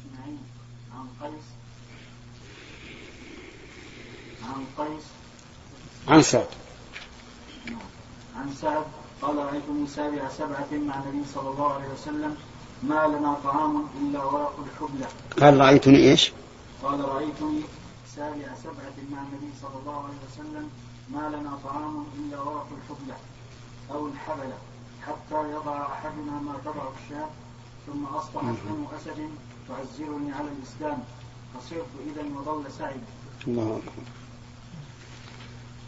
اسماعيل عن قيس عن قيس عن سعد عن سعد قال رأيتني سابع سبعة مع النبي صلى الله عليه وسلم ما لنا طعام إلا ورق الحبلة. قال رأيتني إيش؟ قال رأيتني سابع سبعة مع النبي صلى الله عليه وسلم ما لنا طعام إلا ورق الحبلة أو الحبلة حتى يضع أحدنا ما تضع الشاة ثم أصبحت بنو أسد تعزرني على الإسلام. فصرت إذا وضل سعد الله أكبر.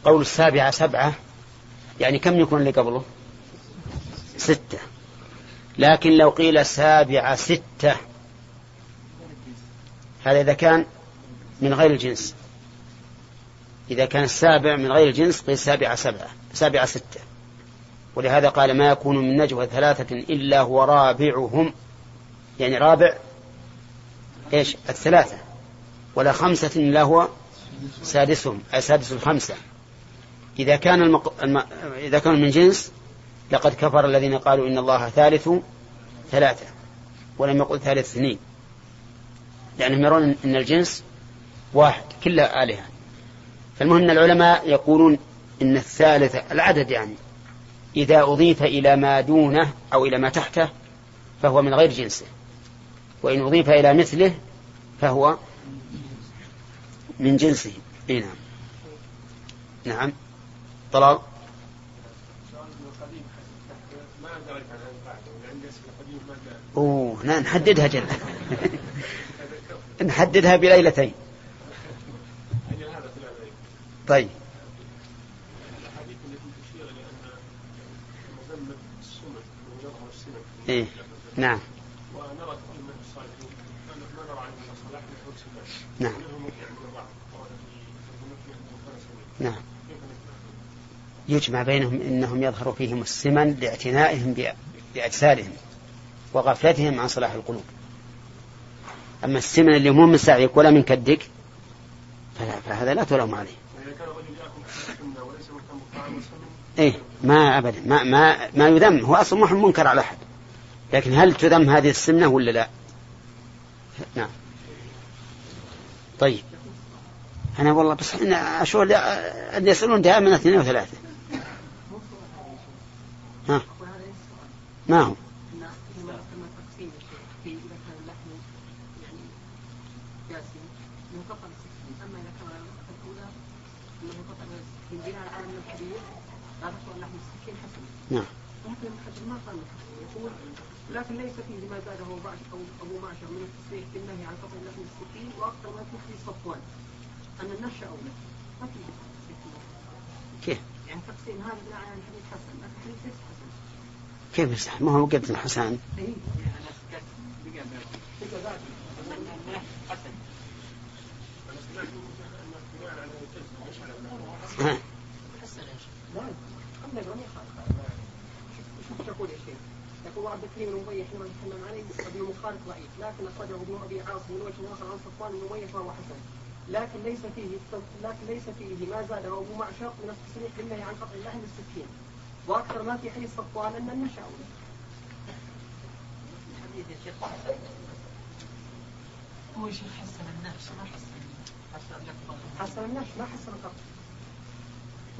قول السابعة سبعة يعني كم يكون اللي قبله؟ ستة. لكن لو قيل سابعة ستة هذا إذا كان من غير الجنس. إذا كان السابع من غير الجنس قيل سابعة سبعة سابعة ستة. ولهذا قال ما يكون من نجوى ثلاثة إلا هو رابعهم. يعني رابع إيش؟ الثلاثة. ولا خمسة إلا هو سادسهم أي سادس الخمسة. إذا كان المق... الم... إذا كان من جنس لقد كفر الذين قالوا إن الله ثالث ثلاثة ولم يقل ثالث اثنين لأنهم يرون أن الجنس واحد كلها آلهة. فالمهم أن العلماء يقولون إن الثالث العدد يعني إذا أضيف إلى ما دونه أو إلى ما تحته فهو من غير جنسه. وإن أضيف إلى مثله فهو من جنسه. إيه نعم. نعم. طلال أوه نحددها جل. نحددها بليلتين. طيب. إيه. نعم. نعم. نعم. يجمع بينهم إنهم يظهر فيهم السمن لاعتنائهم بأجسادهم وغفلتهم عن صلاح القلوب. أما السمن اللي مو من سعيك ولا من كدك فهذا لا تلوم عليه. إيه ما ابدا. ما ما ما يذم. هو أصلا ما منكر على أحد. لكن هل تذم هذه السمنة ولا لا؟ نعم. طيب. أنا والله بس إن أشوف أن يسألون دائما اثنين وثلاثة ها. ما هو؟ نعم. لكن ليس فيه ما زاده أبو معشر من التصريح بالنهي عن قطع اللحم السكين وأكثر ما فيه صفوان. أن النشأ اولى ما في كيف؟ يعني تقسيم هذا بناء على الحديث حسن لكن الحديث ليس حسن. كيف يصح؟ ما هو قد الحسن اي ها. تقول يا شيخ يقول عبد الكريم بن أبي حينما نتكلم عليه ابن مخالف ضعيف لكن أخرجه ابن أبي عاصم من وجه اخر عن صفوان بن ابي فهو حسن. لكن ليس فيه لكن ليس فيه ما زاده ابو معشر من التصريح بالنهي عن قطع اللحم بالسكين وأكثر ما في حديث صفوان أن النشا الحديث يا شيخ حسن. هو شيخ حسن النفس ما حسن حسن حسن النفس ما حسن القطع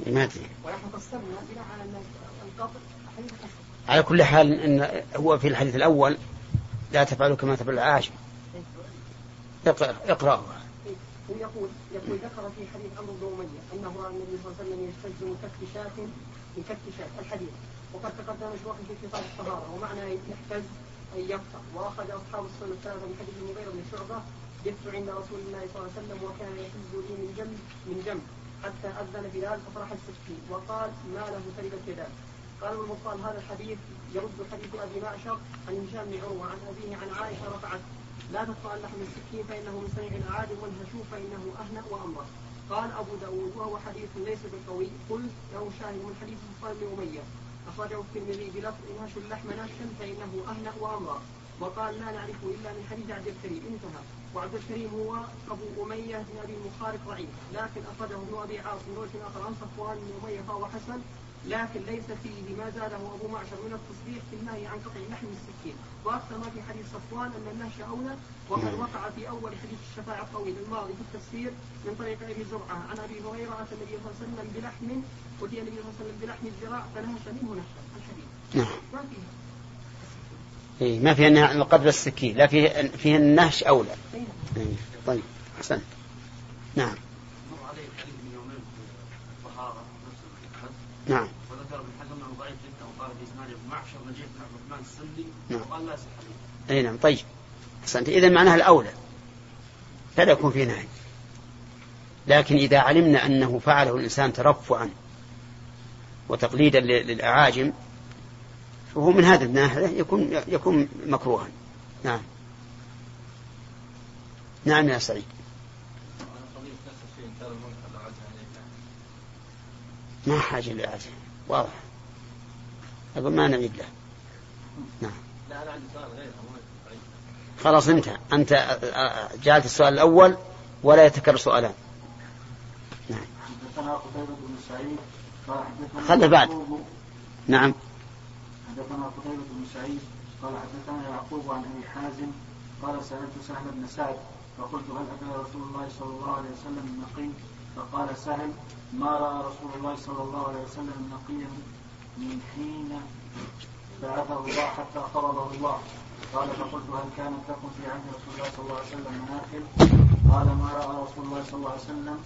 ما أدري. ونحن قسمنا بناء على ان القطع. حديث حسن. على كل حال إن هو في الحديث الأول لا تفعلوا كما تفعل العاشر. اقرأ اقرأه. ويقول يقول ذكر في حديث عمرو بن أمية أنه رأى النبي صلى الله عليه وسلم يشتز من كف شاة من كف شاة الحديث وقد تقدم مشروعا في كتاب الطهارة ومعنى يحتز أن يقطع. وأخذ أصحاب السنة الثلاثه من حديث المغيره بن شعبة بت عند رسول الله صلى الله عليه وسلم وكان يحز لي من جنب من جنب. حتى أذن بلال فطرح السكين وقال ما له تربت يداه قال البطال هذا الحديث يرد حديث أبي معشر عن هشام بن عروة عن أبيه عن عائشة رفعت لا تقطع اللحم السكين فإنه من صنيع العادل والهشوم فإنه أهنأ وأمر. قال أبو داود وهو حديث ليس بالقوي. قلت له شاهد من حديث صفوان بن أمية. أخرجه الترمذي بلفظ انهش اللحم نشا فإنه أهنأ وأمر. وقال لا نعرفه إلا من حديث عبد الكريم. انتهى. وعبد الكريم هو أبو أمية بن أبي المخارق ضعيف. لكن أخرجه ابن أبي عاصم. وجه آخر عن صفوان بن اميه فهو حسن. لكن ليس فيه ما زاده ابو معشر من التصريح في النهي عن قطع لحم السكين. وأكثر ما في حديث صفوان أن النهش أولى وقد وقع في أول حديث الشفاعة الطويل الماضي في التفسير من طريق أبي زرعة. عن أبي هريرة اتى النبي صلى الله عليه وسلم بلحم اتي النبي صلى الله عليه وسلم بلحم الذراع فنهش منه نهشا. الحديث. نعم. ما فيه؟ إيه ما فيها النهي عن قطع السكين لا فيه فيه النهش أولى. أين؟ إيه طيب أحسنت. نعم مر عليه الحديث من يومين في الطهارة نفس الحد نعم. وذكر ابن حزم أنه ضعيف جدا وقال في إسناده معشر نجيب بن عبد الرحمن السندي نعم. وقال لا يصح أي نعم طيب. أحسنت. إذا معناها الأولى. فلا يكون فيه نهي. لكن إذا علمنا أنه فعله الإنسان ترفعا وتقليدا ل- للأعاجم فهو من هذا الناحية يكون يكون مكروها. نعم. نعم يا سعيد. ما حاجة لأعاجم واضح. أقول ما نعيد له نعم. لا أنا عندي سؤال بعيد. خلاص انتهى أنت جعلت السؤال الأول ولا يتكرر سؤالان. نعم. خله بعد. نعم. حدثنا قتيبة بن سعيد قال حدثنا يعقوب عن أبي حازم قال سألت سهل بن سعد فقلت هل أكل رسول الله صلى الله عليه وسلم النقي فقال سهل ما رأى رسول الله صلى الله عليه وسلم نقيا من حين بعثه الله حتى قبضه الله؟ قال فقلت هل كانت لكم في عهد رسول الله صلى الله عليه وسلم مناخل قال ما رأى رسول الله صلى الله عليه وسلم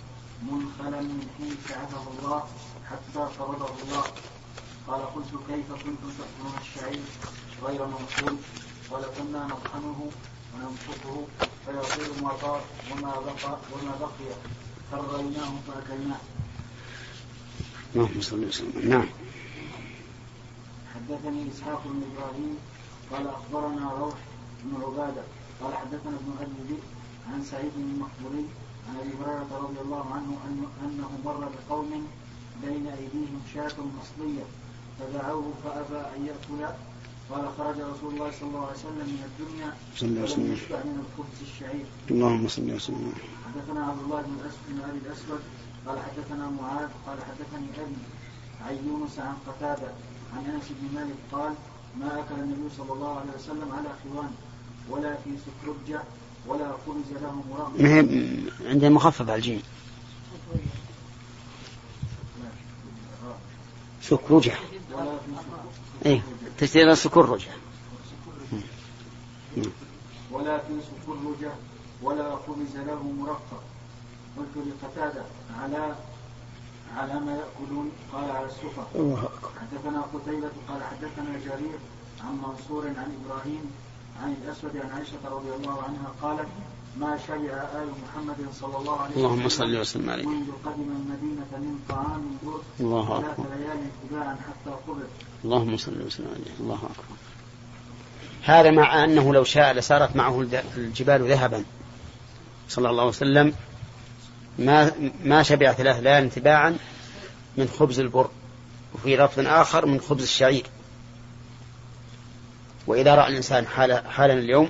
منخلا من حين بعثه الله حتى قبضه الله؟ قال قلت كيف كنتم تأكلون الشعير غير منخول قال كنا نطحنه وننفخه فيصير ما طار وما بقى وما بقي. فريناه فأكلناه اللهم صل وسلم. نعم. حدثني إسحاق بن إبراهيم قال أخبرنا روح بن عبادة قال حدثنا ابن أبي ذئب عن سعيد بن المقبوري عن أبي هريرة رضي الله عنه أنه مر بقوم بين أيديهم شاة مصليه فدعوه فأبى أن يأكل قال خرج رسول الله صلى الله عليه وسلم من الدنيا صلى الله عليه وسلم. يشبع من الخبز الشعير. اللهم صل وسلم حدثنا عبد الله بن بن أبي الأسود قال حدثنا معاذ قال حدثني أبي عن يونس عن قتادة عن أنس بن مالك قال ما أكل النبي صلى الله عليه وسلم على خوان ولا في سكرجه ولا خبز له مرام عندنا مخفف على الجيم. سكرجة ولا في سكر- إيه. تشتري سكرجة ولا في سكرجه ولا خبز له مرقق. قلت لقتادة على على ما يأكلون؟ قال على السفر. الله أكبر. حدثنا قتيبة قال حدثنا جرير عن منصور عن إبراهيم عن الأسود عن عائشة رضي الله عنها قالت ما شبع آل محمد صلى الله عليه وسلم اللهم صل وسلم عليه منذ قدم المدينة من طعام بر الله ثلاث أكبر. ليال تباعا حتى قبل. اللهم صل وسلم عليه. الله أكبر. هذا مع أنه لو شاء لسارت معه الجبال ذهبا. صلى الله عليه وسلم. ما ما شبع ثلاث ليال تباعا من خبز البر. وفي لفظ آخر من خبز الشعير. وإذا رأى الإنسان حال حالا اليوم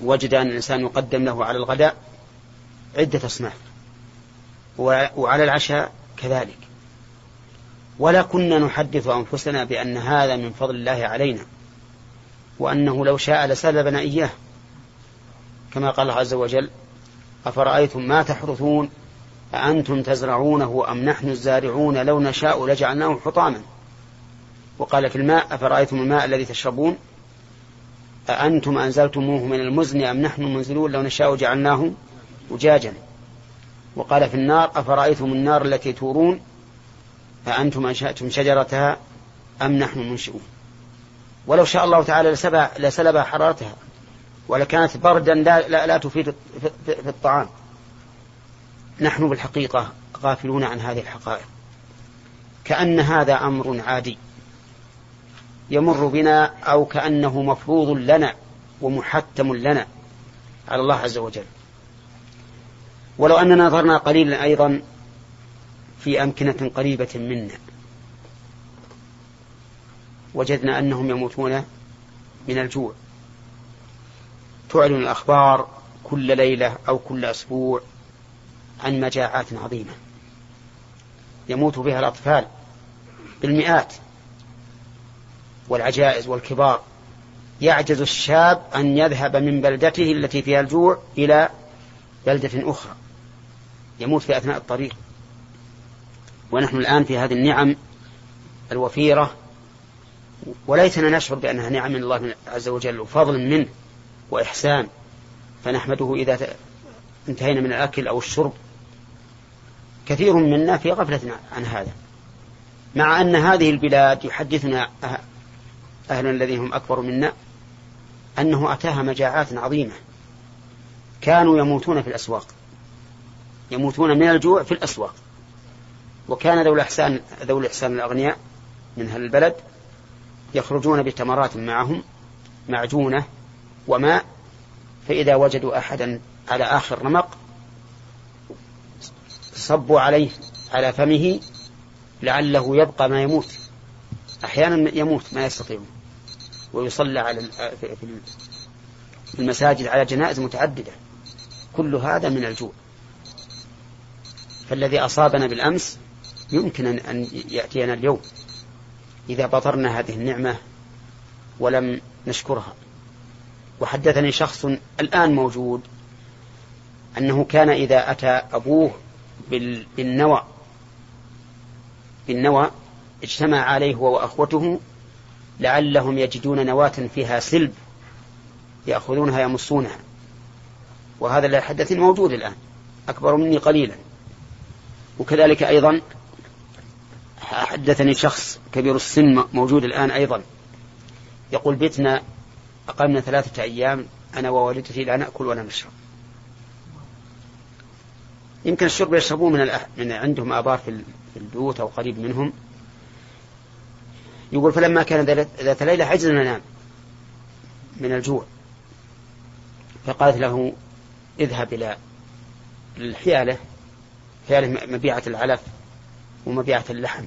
وجد أن الإنسان يقدم له على الغداء عدة أصناف. وعلى العشاء كذلك. ولا كنا نحدث أنفسنا بأن هذا من فضل الله علينا وأنه لو شاء لسلبنا إياه. كما قال الله عز وجل أفرأيتم ما تحرثون؟ أأنتم تزرعونه أم نحن الزارعون؟ لو نشاء لجعلناه حطاما. وقال في الماء أفرأيتم الماء الذي تشربون؟ أأنتم أنزلتموه من المزن أم نحن المنزلون لو نشاء جعلناه أجاجا. وقال في النار أفرأيتم النار التي تورون؟ أأنتم أنشأتم شجرتها أم نحن المنشئون ولو شاء الله تعالى لسلب حرارتها ولكانت بردا لا, لا, لا تفيد في, في, في الطعام. نحن بالحقيقة غافلون عن هذه الحقائق. كأن هذا أمر عادي يمر بنا أو كأنه مفروض لنا ومحتم لنا على الله عز وجل. ولو أننا نظرنا قليلا أيضا في أمكنة قريبة منا. وجدنا أنهم يموتون من الجوع. تعلن الأخبار كل ليلة أو كل أسبوع عن مجاعات عظيمة. يموت بها الأطفال بالمئات. والعجائز والكبار. يعجز الشاب أن يذهب من بلدته التي فيها الجوع إلى بلدة أخرى. يموت في أثناء الطريق. ونحن الآن في هذه النعم الوفيرة وليتنا نشعر بأنها نعم من الله عز وجل وفضل منه وإحسان. فنحمده إذا انتهينا من الأكل أو الشرب. كثير منا في غفلة عن هذا مع أن هذه البلاد يحدثنا أه- أهل الذين هم أكبر منا أنه أتاها مجاعات عظيمة. كانوا يموتون في الأسواق يموتون من الجوع في الأسواق. وكان ذوي الإحسان ذوي الإحسان الأغنياء من أهل البلد يخرجون بتمرات معهم معجونة وماء فإذا وجدوا أحدا على آخر رمق صبوا عليه على فمه لعله يبقى ما يموت. أحيانا يموت ما يستطيعون ويصلى على في المساجد على جنائز متعددة. كل هذا من الجوع. فالذي أصابنا بالأمس يمكن أن يأتينا اليوم. إذا بطرنا هذه النعمة ولم نشكرها. وحدثني شخص الآن موجود أنه كان إذا أتى أبوه بالنوى بالنوى اجتمع عليه هو وأخوته لعلهم يجدون نواة فيها سلب يأخذونها يمصونها. وهذا لا يحدثني موجود الآن أكبر مني قليلا. وكذلك أيضا حدثني شخص كبير السن موجود الآن أيضا. يقول بيتنا أقمنا ثلاثة أيام أنا ووالدتي لا نأكل ولا نشرب. يمكن الشرب يشربون من, الأح... من عندهم آبار في البيوت أو قريب منهم. يقول فلما كان ذات ليلة عجزنا ننام من الجوع. فقالت له اذهب إلى الحيالة. حيالة مبيعة العلف ومبيعة اللحم.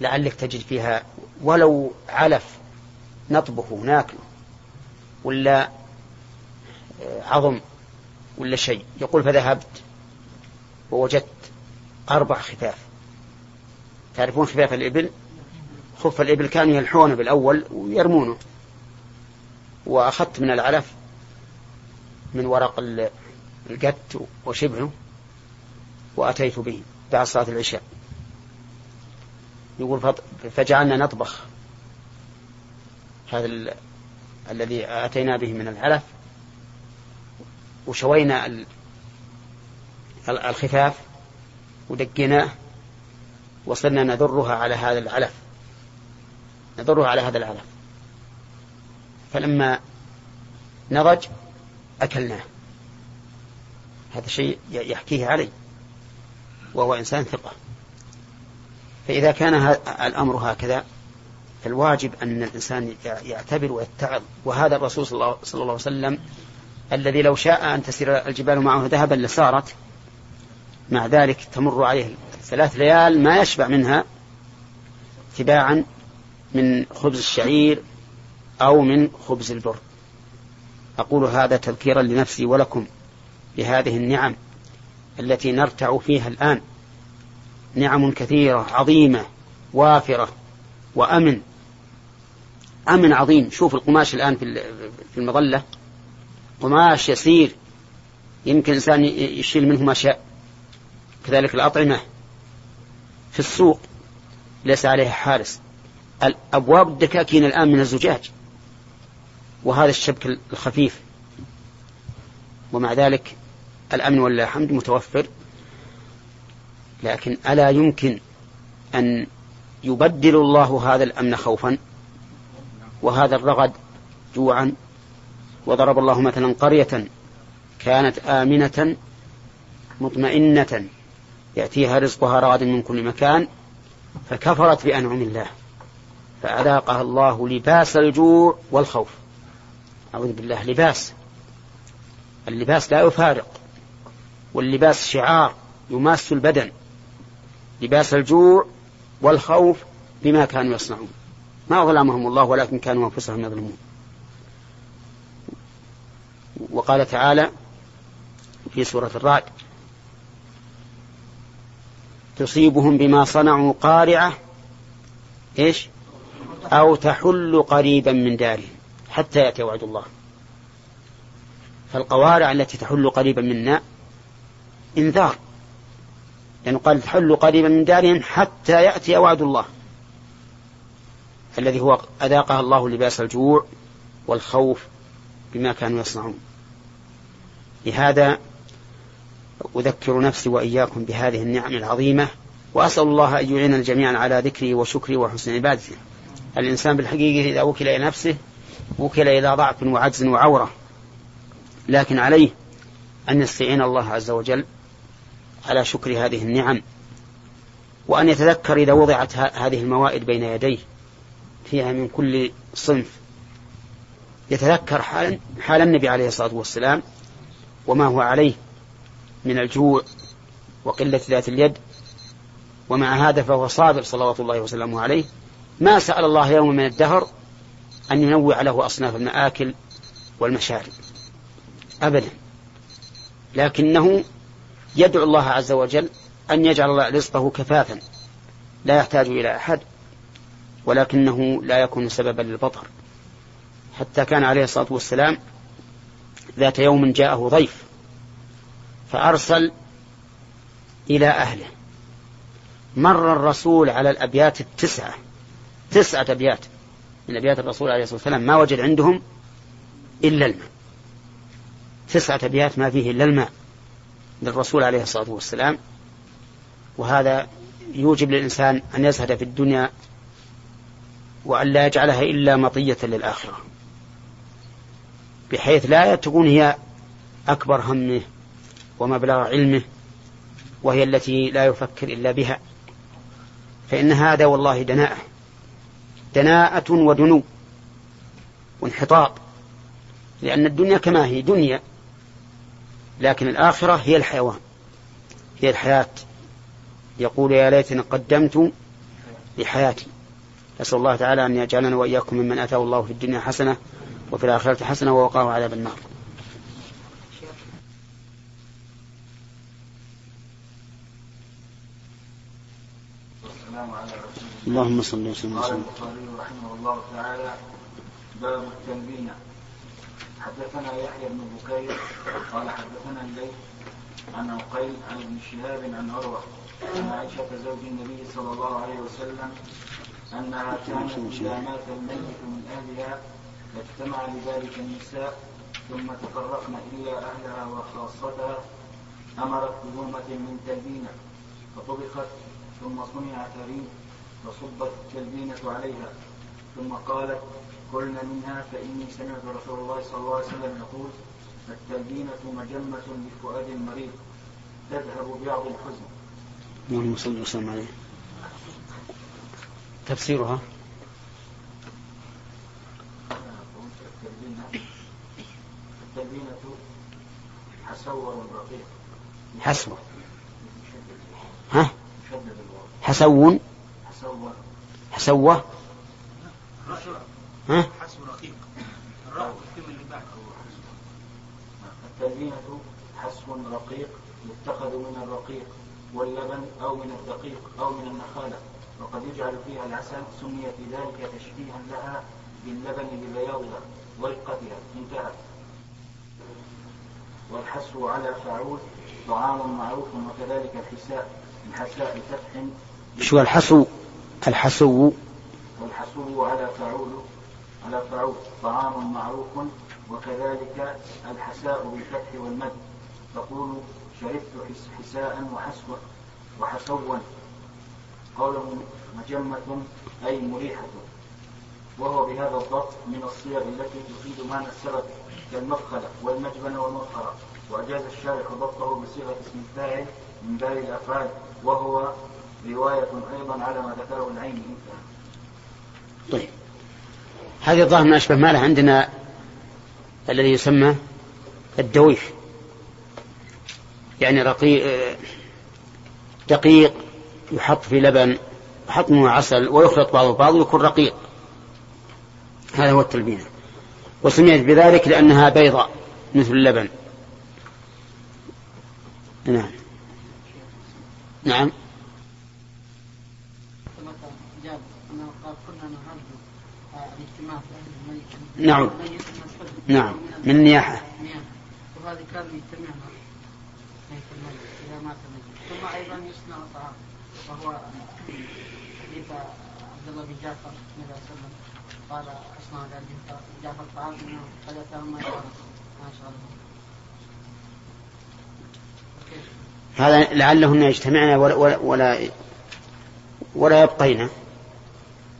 لعلك تجد فيها ولو علف نطبخه ناكله ولا عظم ولا شيء. يقول فذهبت ووجدت أربع خفاف. تعرفون خفاف الإبل؟ خف الإبل كانوا يلحونه بالأول ويرمونه. وأخذت من العلف من ورق القت وشبهه وأتيت به بعد صلاة العشاء. يقول فجعلنا نطبخ. هذا ال... الذي أتينا به من العلف وشوينا الخفاف ودقيناه. وصرنا نذرها على هذا العلف نذرها على هذا العلف فلما نضج أكلناه. هذا شيء يحكيه علي. وهو إنسان ثقة. فإذا كان الأمر هكذا فالواجب أن الإنسان يعتبر ويتعظ. وهذا الرسول صلى الله عليه وسلم الذي لو شاء أن تسير الجبال معه ذهبا لصارت مع ذلك تمر عليه ثلاث ليال ما يشبع منها تباعا من خبز الشعير أو من خبز البر. أقول هذا تذكيرا لنفسي ولكم بهذه النعم التي نرتع فيها الآن. نعم كثيرة عظيمة وافرة وأمن. أمن عظيم. شوف القماش الآن في المظلة. قماش يسير. يمكن إنسان يشيل منه ما شاء. كذلك الأطعمة في السوق. ليس عليها حارس. أبواب الدكاكين الآن من الزجاج. وهذا الشبك الخفيف. ومع ذلك الأمن والله الحمد متوفر. لكن ألا يمكن أن يبدل الله هذا الأمن خوفا وهذا الرغد جوعا وضرب الله مثلا قرية كانت آمنة مطمئنة يأتيها رزقها رغد من كل مكان فكفرت بأنعم الله فأذاقها الله لباس الجوع والخوف أعوذ بالله لباس اللباس لا يفارق واللباس شعار يماس البدن لباس الجوع والخوف بما كانوا يصنعون. ما ظلمهم الله ولكن كانوا أنفسهم يظلمون. وقال تعالى في سورة الرعد تصيبهم بما صنعوا قارعة إيش؟ أو تحل قريبا من دارهم حتى يأتي وعد الله. فالقوارع التي تحل قريبا منا انذار. لأنه قال تحل قريبا من دارهم حتى يأتي وعد الله الذي هو أذاقها الله لباس الجوع والخوف بما كانوا يصنعون. لهذا أذكر نفسي وإياكم بهذه النعم العظيمة وأسأل الله أن يعين جميعا على ذكره وشكره وحسن عبادته. الإنسان بالحقيقة إذا وكل إلى نفسه وكل إلى ضعف وعجز وعورة لكن عليه أن يستعين الله عز وجل على شكر هذه النعم وأن يتذكر إذا وضعت هذه الموائد بين يديه فيها من كل صنف. يتذكر حال, حال النبي عليه الصلاة والسلام وما هو عليه من الجوع وقلة ذات اليد ومع هذا فهو صابر صلوات الله وسلامه عليه. ما سأل الله يوم من الدهر أن ينوع له أصناف المآكل والمشارب. أبدا. لكنه يدعو الله عز وجل أن يجعل رزقه كفافا لا يحتاج إلى أحد ولكنه لا يكون سببا للبطر. حتى كان عليه الصلاة والسلام ذات يوم جاءه ضيف فأرسل إلى أهله. مر الرسول على الأبيات التسعة تسعة أبيات من أبيات الرسول عليه الصلاة والسلام ما وجد عندهم إلا الماء. تسعة أبيات ما فيه إلا الماء. للرسول عليه الصلاة والسلام. وهذا يوجب للإنسان أن يزهد في الدنيا وأن لا يجعلها إلا مطية للآخرة بحيث لا تكون هي أكبر همه ومبلغ علمه وهي التي لا يفكر إلا بها. فإن هذا والله دناءة دناءة ودنو وانحطاط لأن الدنيا كما هي دنيا لكن الآخرة هي الحيوان هي الحياة. يقول يا ليتني قدمت لحياتي. نسأل الله تعالى أن يجعلنا وإياكم ممن أتاه الله في الدنيا حسنة وفي الآخرة حسنة ووقاه عذاب النار. اللهم صل وسلم قال وسلم البخاري رحمه الله تعالى باب التلبينة حدثنا يحيى بن بكير قال حدثنا الليث عن عقيل عن ابن شهاب عن عروة عن عائشة زوج النبي صلى الله عليه وسلم أنها كانت إذا مات الميت من أهلها فاجتمع لذلك النساء ثم تفرقن إلا أهلها وخاصتها أمرت بلومة من تلبينة فطبخت ثم صنع تريد فصبت التلبينة عليها ثم قالت كلن منها فإني سمعت رسول الله صلى الله عليه وسلم يقول التلبينة مجمة لفؤاد مريض تذهب بعض الحزن. اللهم صل وسلم عليه. تفسيرها؟ التلبينة حسور رقيق. حسوة ها؟ حسو حسور. حسوة؟ ها؟ حسب رقيق الراء والكلمة اللي بعد التلبينة حسو رقيق يتخذ من الرقيق واللبن أو من الدقيق أو من النخالة وقد يجعل فيها العسل سمي في ذلك تشبيها لها باللبن لبياضها ورقتها. انتهى. والحسو على فاعول طعام معروف وكذلك الحساء الحساء بفتح شو الحسو الحسو والحسو على فاعول على فاعول طعام معروف وكذلك الحساء بالفتح والمد. تقول شربت حس- حساء وحسوة وحسوا قوله مجمة أي مريحة. وهو بهذا الضبط من الصيغ التي تفيد معنى السبب كالمفخلة والمجبنة والمفخرة. وأجاز الشارح ضبطه بصيغة اسم الفاعل من باب الأفعال وهو رواية أيضا على ما ذكره العين طيب. هذه الظاهر من أشبه ما له عندنا الذي يسمى الدويح يعني رقيق دقيق يحط في لبن يحط منه عسل ويخلط بعضه ببعض ويكون رقيق. هذا هو التلبينة وسميت بذلك لأنها بيضاء مثل اللبن. نعم. نعم كما جاب انه قال نعم نعم من مياه. وهذه كان الميت إذا مات ثم أيضا يصنع طعام وهو حديث عبد الله بن جعفر النبي صلى الله عليه وسلم قال أصنع جعفر طعام قد أتاهم ما شاء الله؟ هذا لعلهن يجتمعن ولا, ولا, ولا, ولا يبقين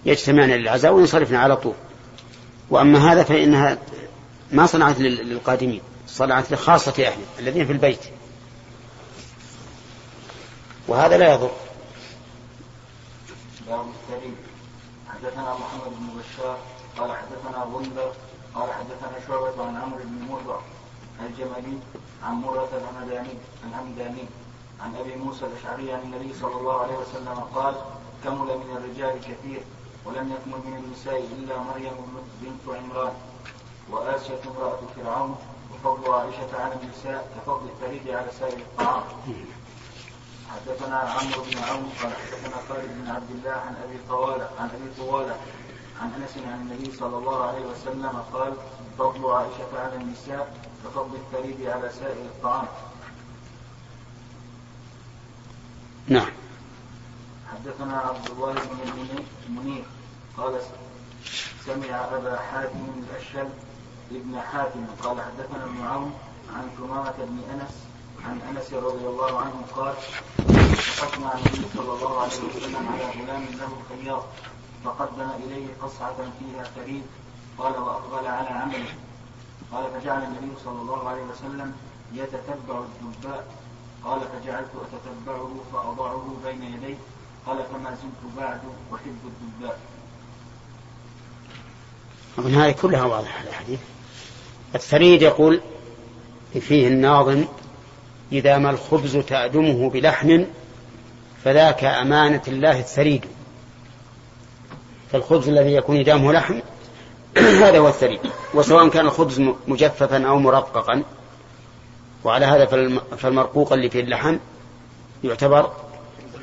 يجتمعن للعزاء وينصرفن على طول وأما هذا فإنها ما صنعت لل- للقادمين صنعت لخاصة أهله الذين في البيت. وهذا لا يضر. حدثنا محمد بن بشار قال حدثنا غندر قال حدثنا شعبة عن عمرو بن مرة الجملي عن مرة الهمداني الهمداني عن أبي موسى الأشعري عن النبي صلى الله عليه وسلم قال كمل من الرجال كثير. ولم يكمل من النساء إلا مريم بنت عمران. وآسية امرأة فرعون وفضل عائشة على النساء كفضل الثريد على سائر الطعام. حدثنا عمرو بن عون قال حدثنا خالد بن عبد الله عن أبي طوالة عن أبي طوالة عن أنس عن النبي صلى الله عليه وسلم قال فضل عائشة على النساء كفضل الثريد على سائر الطعام. نعم. حدثنا عبد الله بن المني- المنير قال سمع أبا حاتم الأشهل ابن حاتم قال حدثنا ابن عون عن ثمامة بن أنس عن أنس رضي الله عنه قال وقفنا عن النبي صلى الله عليه وسلم على غلام له خياط فقدم إليه قصعة فيها ثريد قال وأقبل على عمله. قال فجعل النبي صلى الله عليه وسلم يتتبع الدباء. قال فجعلت أتتبعه فأضعه بين يديه. قال فما زلت بعد أحب الدباء. أظن هذه كلها واضحة الحديث. الثريد يقول فيه الناظم إذا ما الخبز تأدمه بلحم فذاك أمانة الله الثريد. فالخبز الذي يكون إدامه لحم هذا هو الثريد. وسواء كان الخبز مجففا أو مرققا. وعلى هذا فالم- فالمرقوق اللي فيه اللحم يعتبر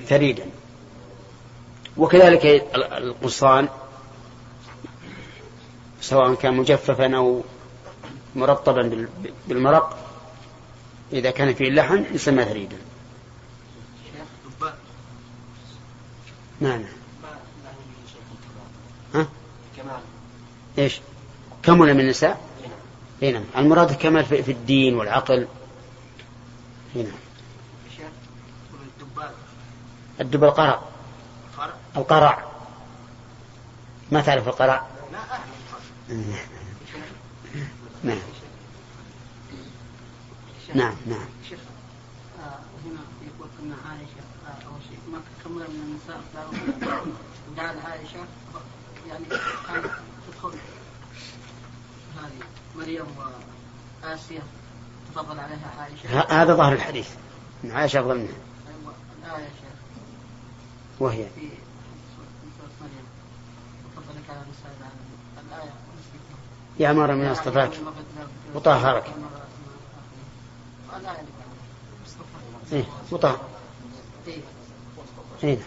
ثريدا. وكذلك ال- القصان سواء كان مجففا أو مرطبا بال- بالمرق إذا كان فيه اللحم يسمى ثريدا. نعم. ها؟ كمال إيش؟ كمل من النساء؟ اي نعم. المراد كمال في الدين والعقل. اي نعم. الدب القرع. قرع. القرع. ما تعرف القرع؟ نعم. نعم نعم. هنا يقول كنا عائشة آه أول شيء ما كمل من النساء قالوا جعل عائشة يعني كانت تدخل هذه مريم وآسيا تفضل عليها عائشة ه- هذا ظاهر الحديث. إن عائشة أفضل منها. أيوة الآية شيخ وهي في سورة مريم وفضلك على نساء العالمين الآية نسيتها. يا مرة من اصطفاك وطهرك. إيه وطهر إيه.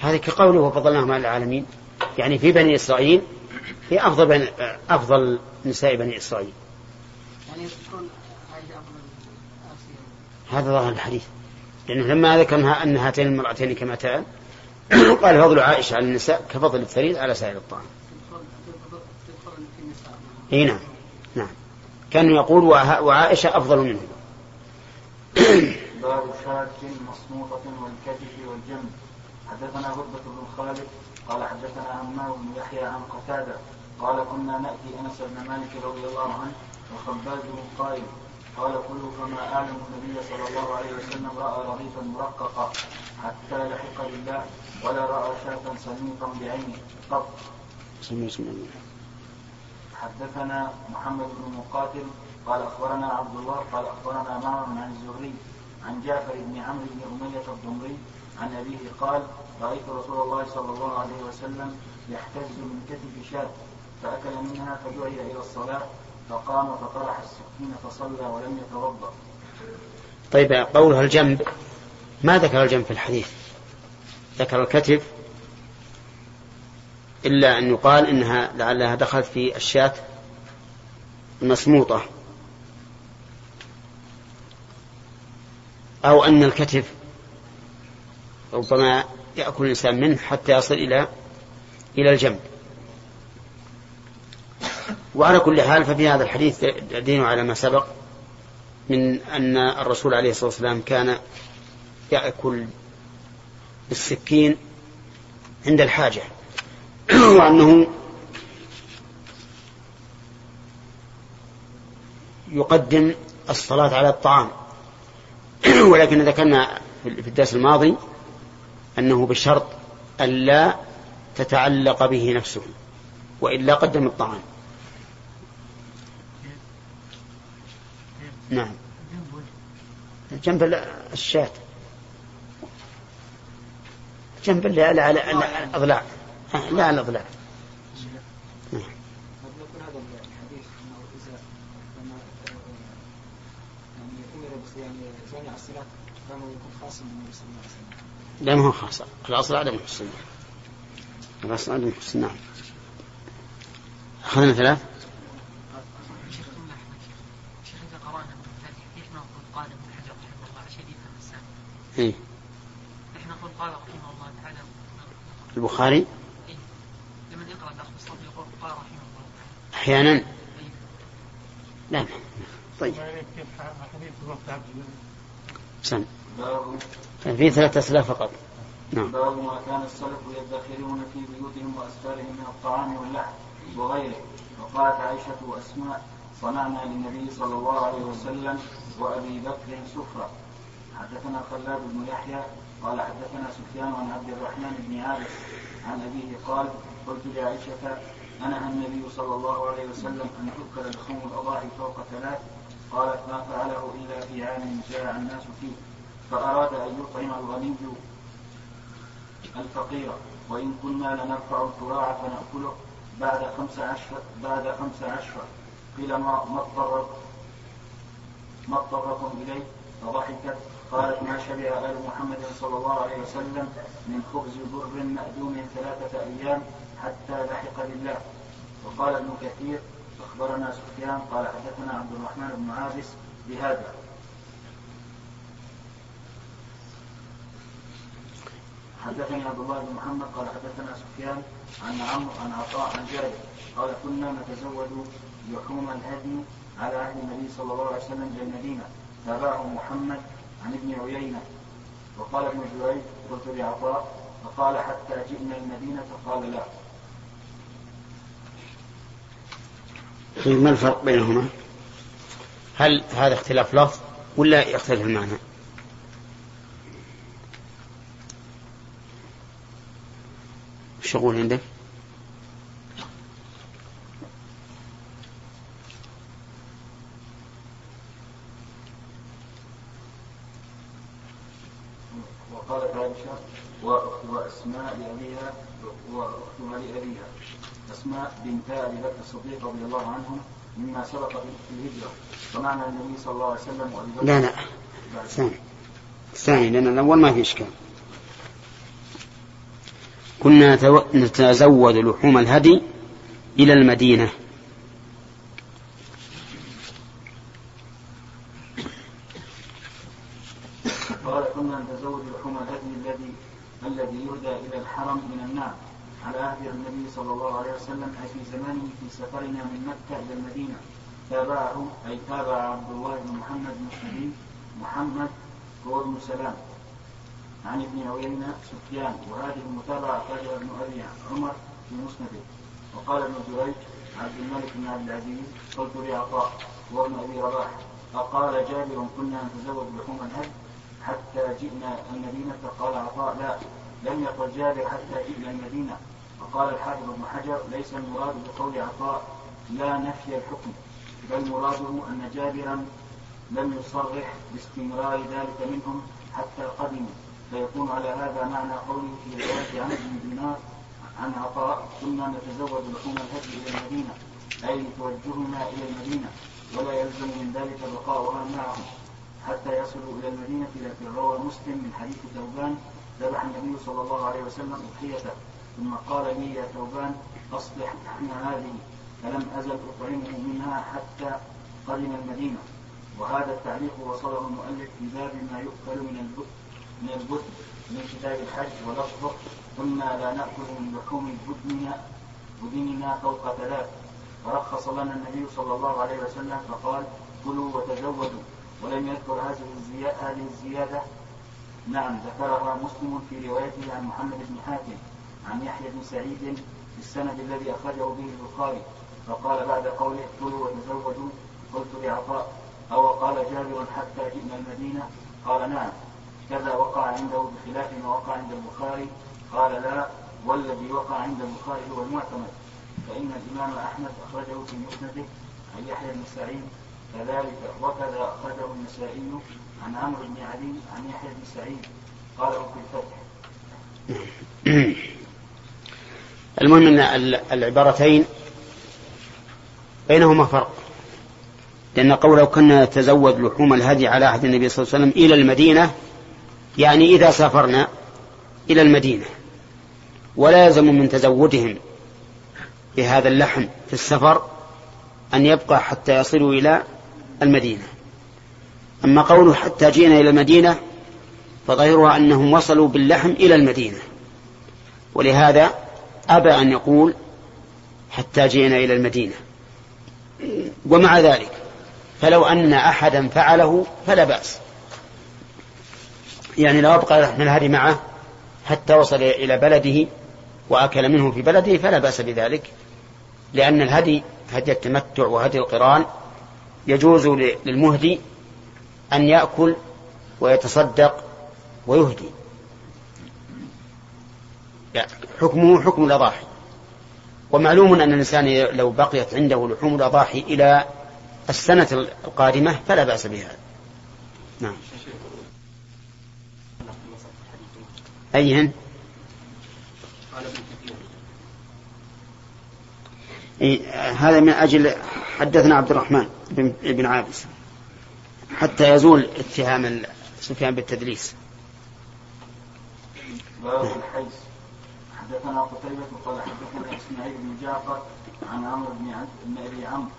هذه كقوله وفضلناهم على العالمين. يعني في بني إسرائيل هي أفضل بني أفضل نساء بني إسرائيل. يعني هذا ظاهر الحديث. لأنه لما ذكرها أن هاتين المرأتين كمتان قال فضل عائشة على النساء كفضل الثريد على سائر الطعام تدخل تدخل تدخل في النساء إي نعم. نعم. كان يقول وع- وعائشة أفضل منه. باب شاة مصموطة والكتف والجنب حدثنا هربة بن خالد قال حدثنا عمار بن يحيى عن قتادة قال كنا نأتي أنس بن مالك رضي الله عنه وخباز قائم قال كلوا فما أعلم النبي صلى الله عليه وسلم رأى رغيفا مرققا حتى لحق بالله ولا رأى شاة سميقا بعينه. قط بسم الله حدثنا محمد بن مقاتل قال أخبرنا عبد الله قال أخبرنا معمر عن الزهري عن جعفر بن عمرو بن أمية الضمري عن أبيه قال رأيت رسول الله صلى الله عليه وسلم يحتز من كتف شاة فأكل منها فدعي إلى الصلاة فقام فطرح السكين فصلى ولم يتوضأ. طيب قولها الجنب. ما ذكر الجنب في الحديث؟ ذكر الكتف إلا أن يقال إنها لعلها دخلت في الشاة المسموطة أو أن الكتف ربما يأكل الإنسان منه حتى يصل إلى إلى الجنب. وعلى كل حال ففي هذا الحديث دين على ما سبق من أن الرسول عليه الصلاة والسلام كان يأكل بالسكين عند الحاجة. وأنه يقدم الصلاة على الطعام. ولكن ذكرنا في الدرس الماضي أنه بشرط ألا تتعلق به نفسه وإلا قدم الطعام. نعم. جنب الشاة. جنب لا لا لا الأضلاع. لا الأضلاع قد يكون هذا الحديث انه اذا لما أمر جامع الصلاه فانه يكون خاصا بالنبي صلى الله عليه وسلم. لا ما هو خاصة الأصل عدم الحسن الأصل عدم الحسن نعم أخذنا ثلاث شيخ ثم أحيانا. لا. طيب. باب في ثلاثة أسئلة فقط. نعم. باب ما كان السلف يدخرون في بيوتهم وأسفارهم من الطعام واللحم وغيره. وقالت عائشة واسماء صنعنا للنبي صلى الله عليه وسلم وأبي بكر سفرة. حدثنا خلاد بن يحيى قال حدثنا سفيان عن عبد الرحمن بن عابس عن أبيه قال قلت لعائشة انهى النبي صلى الله عليه وسلم أن تؤكل لحوم الأضاحي فوق ثلاث. قالت ما فعله إلا في عام جاع الناس فيه. فأراد أن يطعم الغني الفقير. وإن كنا لنرفع الكراع فنأكله بعد خمس عشر بعد خمس عشر. قيل ما ما اضطر ما اضطركم إليه؟ فضحكت. قالت ما شبع آل محمد صلى الله عليه وسلم من خبز بر مأدوم ثلاثة أيام حتى لحق بالله. وقال ابن كثير أخبرنا سفيان قال حدثنا عبد الرحمن بن عابس بهذا. حدثني عبد الله بن محمد قال حدثنا سفيان عن عمرو عن عطاء عن جابر قال كنا نتزود لحوم الهدي على عهد النبي صلى الله عليه وسلم إلى المدينة. تابعه محمد عن ابن عيينة. وقال ابن جريج قلت لعطاء فقال حتى جئنا المدينة قال لا. ما الفرق بينهما؟ هل هذا اختلاف لفظ؟ ولا يختلف المعنى؟ الشغول عندك وقالت عائشه وأخت واسماء لابيها واختها لابيها اسماء بنت ابي بكر الصديق رضي الله عنهم مما سبق في الهجرة. ومعنى النبي صلى الله عليه وسلم بكر لا لا. الثاني الثاني لأن الأول ما في إشكال. كنا نتزود لحوم الهدي إلى المدينة. قال كنا نتزوج لحوم الهدي الذي الذي يهدى إلى الحرم من النار. على عهد النبي صلى الله عليه وسلم أي في زمانه في سفرنا من مكة إلى المدينة. تابعه أي تابع عبد الله بن محمد بن حبيب محمد هو ابن سلام. عن ابن عيينة سفيان. وهذه المتابعة أخرجها ابن أبي عمر في مسنده. وقال ابن جريج عبد الملك بن عبد العزيز قلت لعطاء وابن أبي رباح. أقال جابر كنا نتزوج لحوم الهد حتى جئنا المدينة. قال عطاء لا لم يقل جابر حتى جئنا المدينة. وقال الحافظ ابن حجر ليس المراد بقول عطاء لا نفي الحكم بل مراده أن جابرا لم يصرح باستمرار ذلك منهم حتى قدموا. فيكون على هذا معنى قوله في رواية عن ابن دينار عن عطاء كنا نتزوج لحوم الهدي إلى المدينة أي لتوجهنا إلى المدينة ولا يلزم من ذلك بقاؤها معهم. حتى يصلوا إلى المدينة لكن روى مسلم من حديث ثوبان ذبح النبي صلى الله عليه وسلم أضحيته. ثم قال لي يا ثوبان أصلح لحم هذه فلم أزل أطعمه منها حتى قدم المدينة. وهذا التعليق وصله المؤلف في باب ما يؤكل من البت من البت من كتاب الحج ولفظه كنا لا نأكل من لحوم بدننا بدننا فوق ثلاث. فرخص لنا النبي صلى الله عليه وسلم فقال كلوا وتزودوا. ولم يذكر هذه الزيادة, هذه الزيادة. نعم ذكرها مسلم في روايته عن محمد بن حاتم. عن يحيى بن سعيد في السند الذي أخرجه به البخاري فقال بعد قوله كلوا وتزودوا قلت لعطاء أو قال جابر حتى جئنا المدينة؟ قال نعم. كذا وقع عنده بخلاف ما وقع عند البخاري. قال لا والذي وقع عند البخاري هو المعتمد. فإن الإمام أحمد أخرجه في مسنده عن يحيى بن سعيد. كذلك وكذا أخرجه النسائي عن عمرو بن علي عن يحيى بن سعيد. قاله في الفتح. المهم إن العبارتين بينهما فرق. لأن قوله كنا نتزود لحوم الهدي على عهد النبي صلى الله عليه وسلم إلى المدينة يعني إذا سافرنا إلى المدينة ولا يلزم من تزودهم بهذا اللحم في السفر أن يبقى حتى يصلوا إلى المدينة. أما قوله حتى جئنا إلى المدينة فظاهرها أنهم وصلوا باللحم إلى المدينة. ولهذا أبى أن يقول حتى جئنا إلى المدينة. ومع ذلك فلو أن أحدا فعله فلا بأس. يعني لو أبقى لحم الهدي معه حتى وصل إلى بلده وأكل منه في بلده فلا بأس بذلك. لأن الهدي هدي التمتع وهدي القران يجوز للمهدي أن يأكل ويتصدق ويهدي. يعني حكمه حكم الأضاحي. ومعلوم أن الإنسان لو بقيت عنده لحوم الأضاحي إلى السنة القادمة فلا بأس بها. نعم. أيهن؟ إيه هذا من أجل حدثنا عبد الرحمن بن عابس. حتى يزول اتهام سفيان بالتدليس. باب الحيث؟ حدثنا قتيبة قال حدثنا إسماعيل بن جعفر عن عمرو بن بن أبي عمرو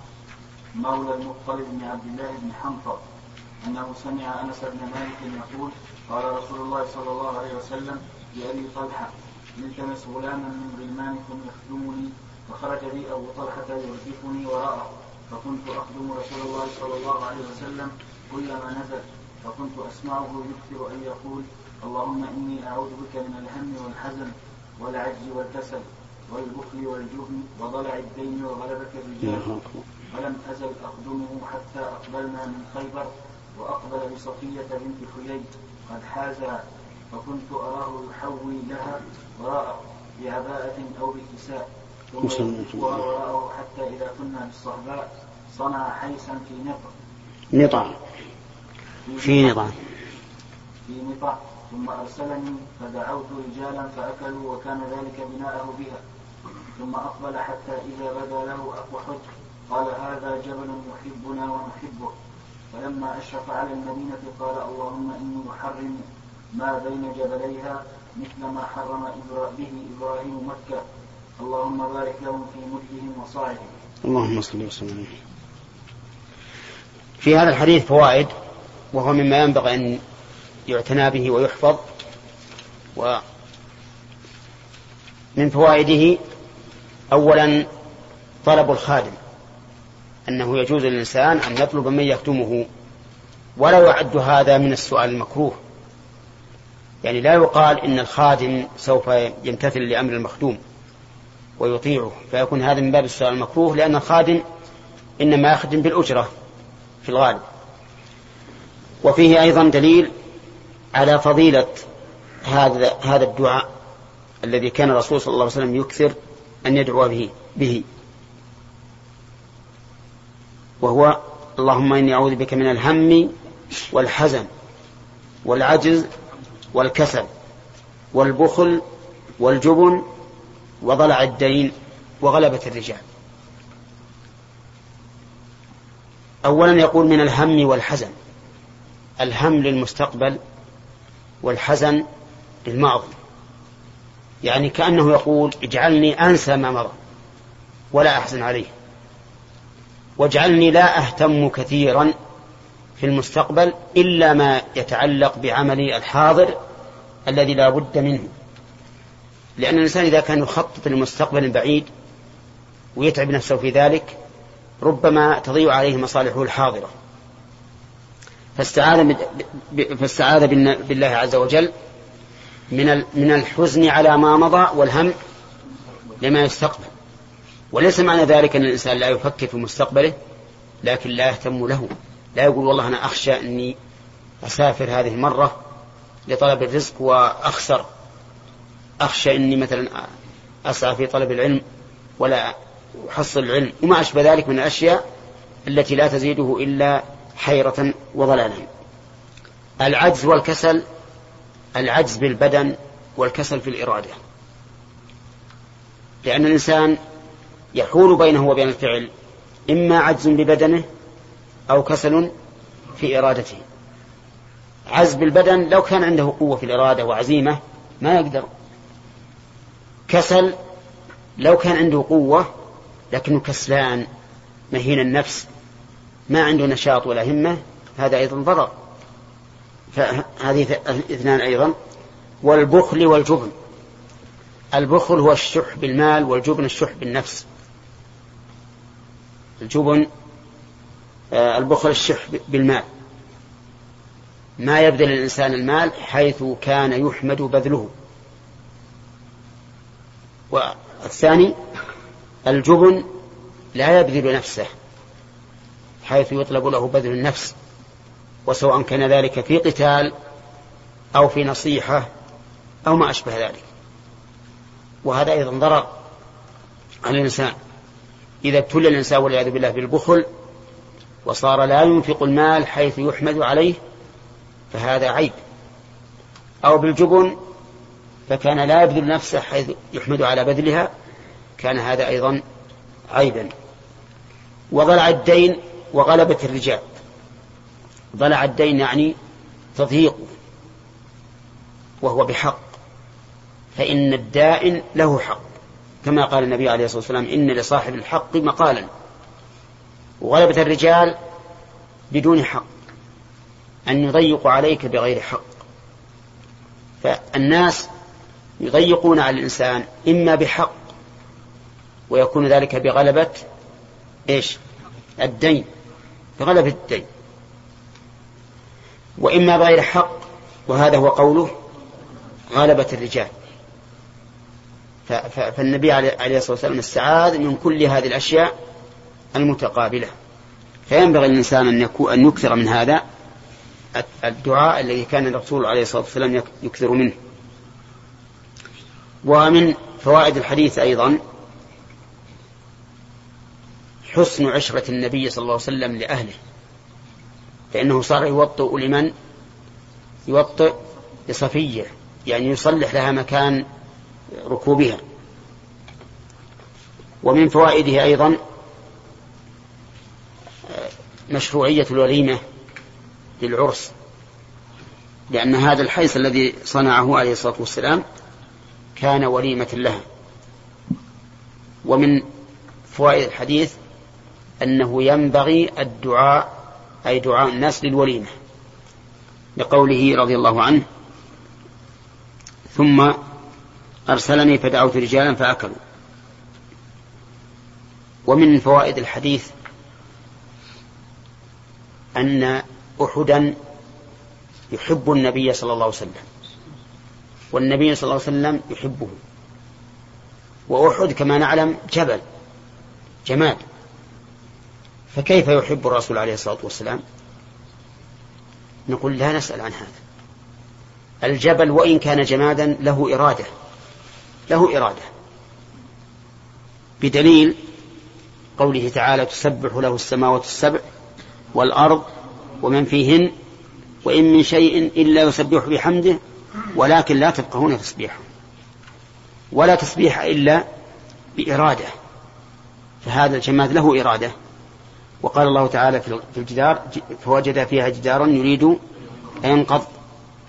مولى المطلب بن عبد الله بن حنطب أنه سمع أنس بن مالك يقول قال رسول الله صلى الله عليه وسلم لأبي طلحة التمس غلاما من غلمانكم يخدمني فخرج بي أبو طلحة يردفني وراءه فكنت أخدم رسول الله صلى الله عليه وسلم كلما نزل فكنت أسمعه يكثر أن يقول اللهم إني أعوذ بك من الهم والحزن والعجز والكسل والبخل والجبن وضلع الدين وغلبة الرجال. ولم أزل أخدمه حتى أقبلنا من خيبر وأقبل بصفية بنت حيي. قد حاز فكنت أراه يحوي لها وراءه بعباءة أو بكساء ثم وراءه حتى إذا كنا بالصهباء صنع حيسا في نطع. نطع. في نطع. في نطع. ثم أرسلني فدعوت رجالا فأكلوا وكان ذلك بناءه بها. ثم أقبل حتى إذا بدا له أحد قال هذا جبل يحبنا ونحبه. فلما أشرف على المدينة قال اللهم إني أحرم ما بين جبليها مثل ما حرم به إبراهيم مكة. اللهم بارك لهم في ملكهم وصاعهم اللهم صل وسلم في هذا الحديث فوائد وهو مما ينبغي أن يعتنى به ويحفظ ومن فوائده أولا طلب الخادم أنه يجوز للإنسان أن يطلب من يخدمه ولا يعد هذا من السؤال المكروه. يعني لا يقال إن الخادم سوف يمتثل لأمر المخدوم ويطيعه فيكون هذا من باب السؤال المكروه لأن الخادم إنما يخدم بالأجرة في الغالب. وفيه أيضا دليل على فضيلة هذا هذا الدعاء الذي كان الرسول صلى الله عليه وسلم يكثر أن يدعو به به. وهو اللهم إني أعوذ بك من الهم والحزن والعجز والكسل والبخل والجبن وضلع الدين وغلبة الرجال. أولا يقول من الهم والحزن الهم للمستقبل والحزن للماضي. يعني كأنه يقول اجعلني أنسى ما مضى ولا أحزن عليه. واجعلني لا أهتم كثيرا في المستقبل إلا ما يتعلق بعملي الحاضر الذي لا بد منه. لأن الإنسان إذا كان يخطط لمستقبل بعيد ويتعب نفسه في ذلك ربما تضيع عليه مصالحه الحاضرة. فاستعاذ, فاستعاذ بالله عز وجل من من الحزن على ما مضى والهم لما يستقبل. وليس معنى ذلك أن الإنسان لا يفكر في مستقبله لكن لا يهتم له. لا يقول والله أنا أخشى أني أسافر هذه المرة لطلب الرزق وأخسر. أخشى أني مثلا أسعى في طلب العلم ولا أحصل العلم وما أشبه ذلك من الأشياء التي لا تزيده إلا حيرة وضلالا. العجز والكسل العجز بالبدن والكسل في الإرادة. لأن الإنسان يحول بينه وبين الفعل إما عجز ببدنه أو كسل في إرادته. عجز بالبدن لو كان عنده قوة في الإرادة وعزيمة ما يقدر. كسل لو كان عنده قوة لكنه كسلان مهين النفس ما عنده نشاط ولا همة هذا أيضا ضرر. فهذه اثنان أيضا. والبخل والجبن. البخل هو الشح بالمال والجبن الشح بالنفس. الجبن آه، البخل الشح بالمال. ما يبذل الإنسان المال حيث كان يحمد بذله. والثاني الجبن لا يبذل نفسه. حيث يطلب له بذل النفس وسواء كان ذلك في قتال أو في نصيحة أو ما أشبه ذلك. وهذا أيضا ضرر على الإنسان. إذا ابتلي الإنسان والعياذ بالله بالبخل وصار لا ينفق المال حيث يحمد عليه فهذا عيب. أو بالجبن فكان لا يبذل نفسه حيث يحمد على بذلها كان هذا أيضا عيبا. وضلع الدين وغلبة الرجال. ضلع الدين يعني تضييق وهو بحق. فإن الدائن له حق. كما قال النبي عليه الصلاة والسلام إن لصاحب الحق مقالا. وغلبة الرجال بدون حق. أن يضيقوا عليك بغير حق. فالناس يضيقون على الإنسان إما بحق ويكون ذلك بغلبة إيش؟ الدين. بغلبة الدين. وإما بغير حق وهذا هو قوله غلبة الرجال. فالنبي عليه الصلاة والسلام استعاذ من كل هذه الأشياء المتقابلة. فينبغي الإنسان أن, أن يكثر من هذا الدعاء الذي كان الرسول عليه الصلاة والسلام يكثر منه. ومن فوائد الحديث أيضا حسن عشرة النبي صلى الله عليه وسلم لأهله. فإنه صار يوطئ لمن؟ يوطئ لصفية يعني يصلح لها مكان ركوبها. ومن فوائده أيضا مشروعية الوليمة للعرس لأن هذا الحيث الذي صنعه عليه الصلاة والسلام كان وليمة لها. ومن فوائد الحديث أنه ينبغي الدعاء أي دعاء الناس للوليمة لقوله رضي الله عنه ثم أرسلني فدعوت رجالا فأكلوا. ومن فوائد الحديث أن أحدا يحب النبي صلى الله عليه وسلم والنبي صلى الله عليه وسلم يحبه. وأحد كما نعلم جبل جماد. فكيف يحب الرسول عليه الصلاة والسلام؟ نقول لا نسأل عن هذا. الجبل وإن كان جمادا له إرادة له إرادة. بدليل قوله تعالى تسبح له السماوات السبع والأرض ومن فيهن وإن من شيء إلا يسبح بحمده ولكن لا تفقهون تسبيحه. ولا تسبيح إلا بإرادة. فهذا الجماد له إرادة. وقال الله تعالى في الجدار فوجد فيها جدارا يريد أن ينقض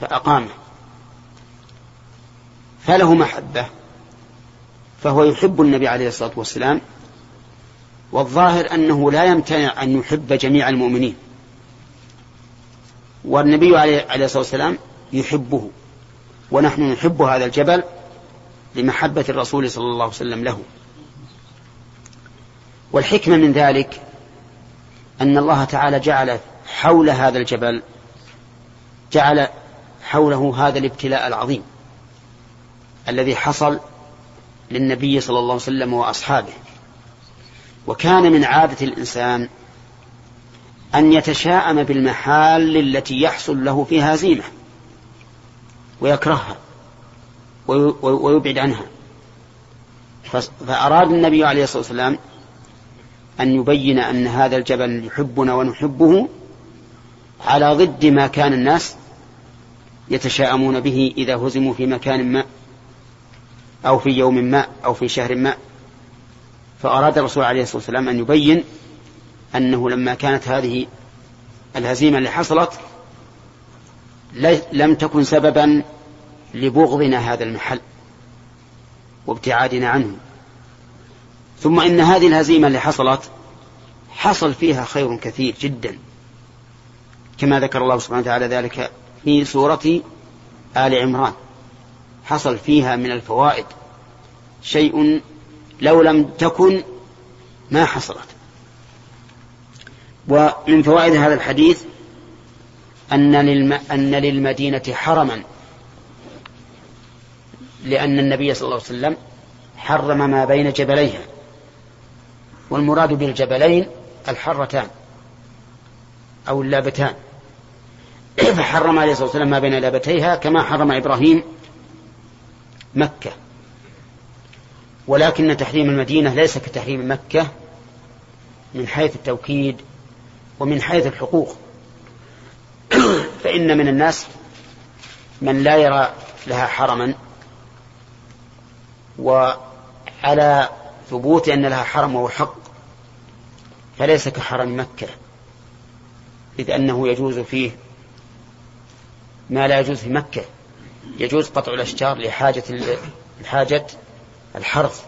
فأقامه فله محبة فهو يحب النبي عليه الصلاة والسلام والظاهر أنه لا يمتنع أن يحب جميع المؤمنين. والنبي عليه الصلاة والسلام يحبه ونحن نحب هذا الجبل لمحبة الرسول صلى الله عليه وسلم له. والحكمة من ذلك أن الله تعالى جعل حول هذا الجبل جعل حوله هذا الابتلاء العظيم الذي حصل للنبي صلى الله عليه وسلم وأصحابه. وكان من عادة الإنسان أن يتشاءم بالمحال التي يحصل له فيها هزيمه ويكرهها ويبعد عنها. فأراد النبي عليه الصلاة والسلام أن يبين أن هذا الجبل يحبنا ونحبه على ضد ما كان الناس يتشاءمون به إذا هزموا في مكان ما أو في يوم ما أو في شهر ما. فأراد الرسول عليه الصلاة والسلام أن يبين أنه لما كانت هذه الهزيمة اللي حصلت لم تكن سببا لبغضنا هذا المحل وابتعادنا عنه. ثم إن هذه الهزيمة اللي حصلت حصل فيها خير كثير جدا. كما ذكر الله سبحانه وتعالى ذلك في سورة آل عمران. حصل فيها من الفوائد شيء لو لم تكن ما حصلت. ومن فوائد هذا الحديث أن, للم... أن للمدينة حرما لأن النبي صلى الله عليه وسلم حرم ما بين جبليها. والمراد بالجبلين الحرتان أو اللابتان. فحرم عليه الصلاة والسلام ما بين لابتيها كما حرم إبراهيم مكة. ولكن تحريم المدينة ليس كتحريم مكة من حيث التوكيد ومن حيث الحقوق. فإن من الناس من لا يرى لها حرما. وعلى ثبوت أن لها حرم وهو حق فليس كحرم مكة إذ أنه يجوز فيه ما لا يجوز في مكة. يجوز قطع الأشجار لحاجة لحاجة الحرث.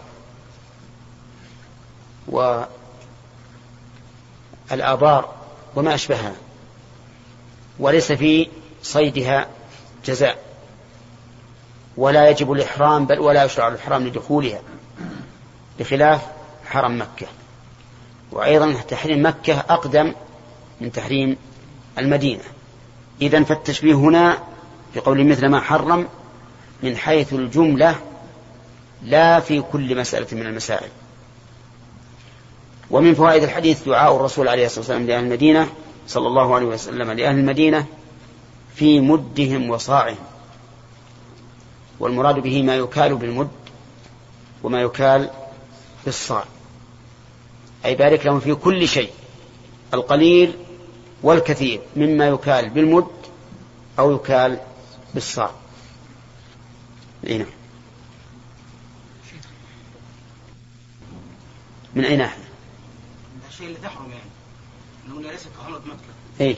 والآبار وما أشبهها. وليس في صيدها جزاء. ولا يجب الإحرام بل ولا يشرع الإحرام لدخولها. بخلاف حرم مكة. وأيضا تحريم مكة أقدم من تحريم المدينة. إذا فالتشبيه هنا في قول مثل ما حرم من حيث الجملة لا في كل مسألة من المسائل. ومن فوائد الحديث دعاء الرسول عليه الصلاة والسلام لأهل المدينة صلى الله عليه وسلم لأهل المدينة في مدهم وصاعهم. والمراد به ما يكال بالمد وما يكال بالصاع أي بارك لهم في كل شيء القليل والكثير مما يكال بالمد أو يكال بالصاع نعم من أي ناحية؟ الشيء اللي تحرم يعني أنه ليس كحرمة مكة. إيه.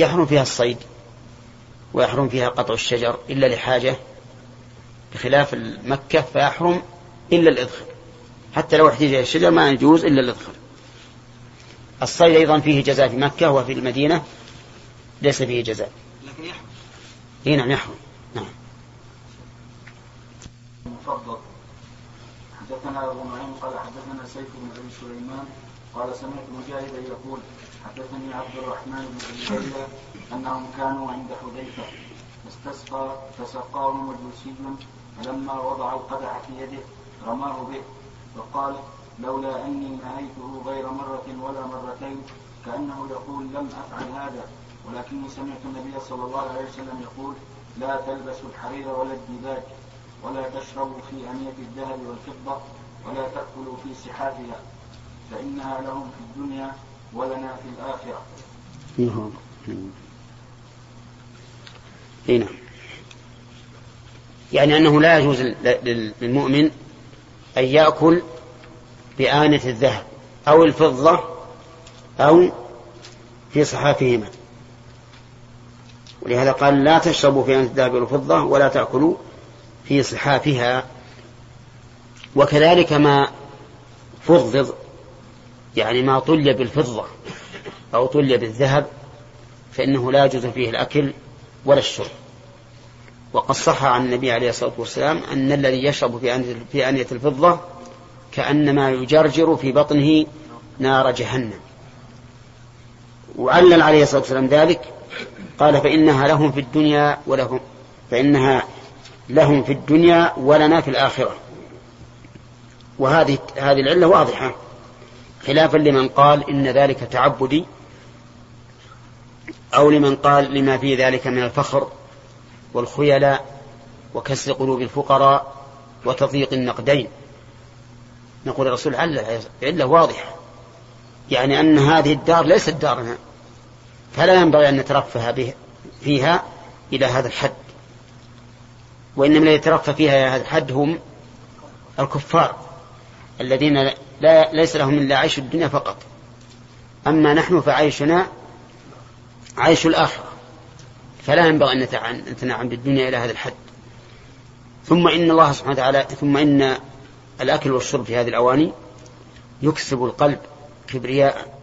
يحرم فيها الصيد ويحرم فيها قطع الشجر إلا لحاجة بخلاف مكة فيحرم إلا الإذخر حتى لو احتاج الشجر ما يجوز إلا الإذخر الصيد أيضا فيه جزاء في مكة وفي المدينة ليس فيه جزاء. لكن يحرم. إيه نعم يحرم. نعم. مفضل حدثنا أبو نعيم قال حدثنا سيف بن أبي سليمان قال سمعت مجاهدا يقول حدثني عبد الرحمن بن ابي أنهم كانوا عند حذيفة. فاستسقى فسقاهم مجوسي فلما وضع القدح في يده رماه به. وقال لولا أني نهيته غير مرة ولا مرتين كأنه يقول لم أفعل هذا ولكني سمعت النبي صلى الله عليه وسلم يقول لا تلبسوا الحرير ولا الديباج ولا تشربوا في أنية الذهب والفضة ولا تأكلوا في سحافها فإنها لهم في الدنيا ولنا في الآخرة. نعم. نعم. يعني أنه لا يجوز للمؤمن أن يأكل بآنة الذهب أو الفضة أو في صحافهما. ولهذا قال لا تشربوا في آنة الذهب والفضة ولا تأكلوا في صحافها. وكذلك ما فضض يعني ما طلي بالفضة أو طلي بالذهب فإنه لا يجوز فيه الأكل ولا الشرب. وقد صح عن النبي عليه الصلاة والسلام أن الذي يشرب في آنية الفضة كأنما يجرجر في بطنه نار جهنم. وعلل عليه الصلاة والسلام ذلك قال فإنها لهم في الدنيا ولهم فإنها لهم في الدنيا ولنا في الآخرة. وهذه هذه العلة واضحة. خلافا لمن قال إن ذلك تعبدي أو لمن قال لما في ذلك من الفخر والخيلاء وكسر قلوب الفقراء وتضييق النقدين. نقول الرسول علة علة واضحة. يعني أن هذه الدار ليست دارنا. فلا ينبغي أن نترفه فيها إلى هذا الحد. وإنما الذي يترفه فيها إلى هذا الحد هم الكفار الذين لا ليس لهم إلا عيش الدنيا فقط. أما نحن فعيشنا عيش الآخرة. فلا ينبغي أن نتنعم بالدنيا إلى هذا الحد. ثم إن الله سبحانه وتعالى ثم إن الأكل والشرب في هذه الأواني يكسب القلب كبرياء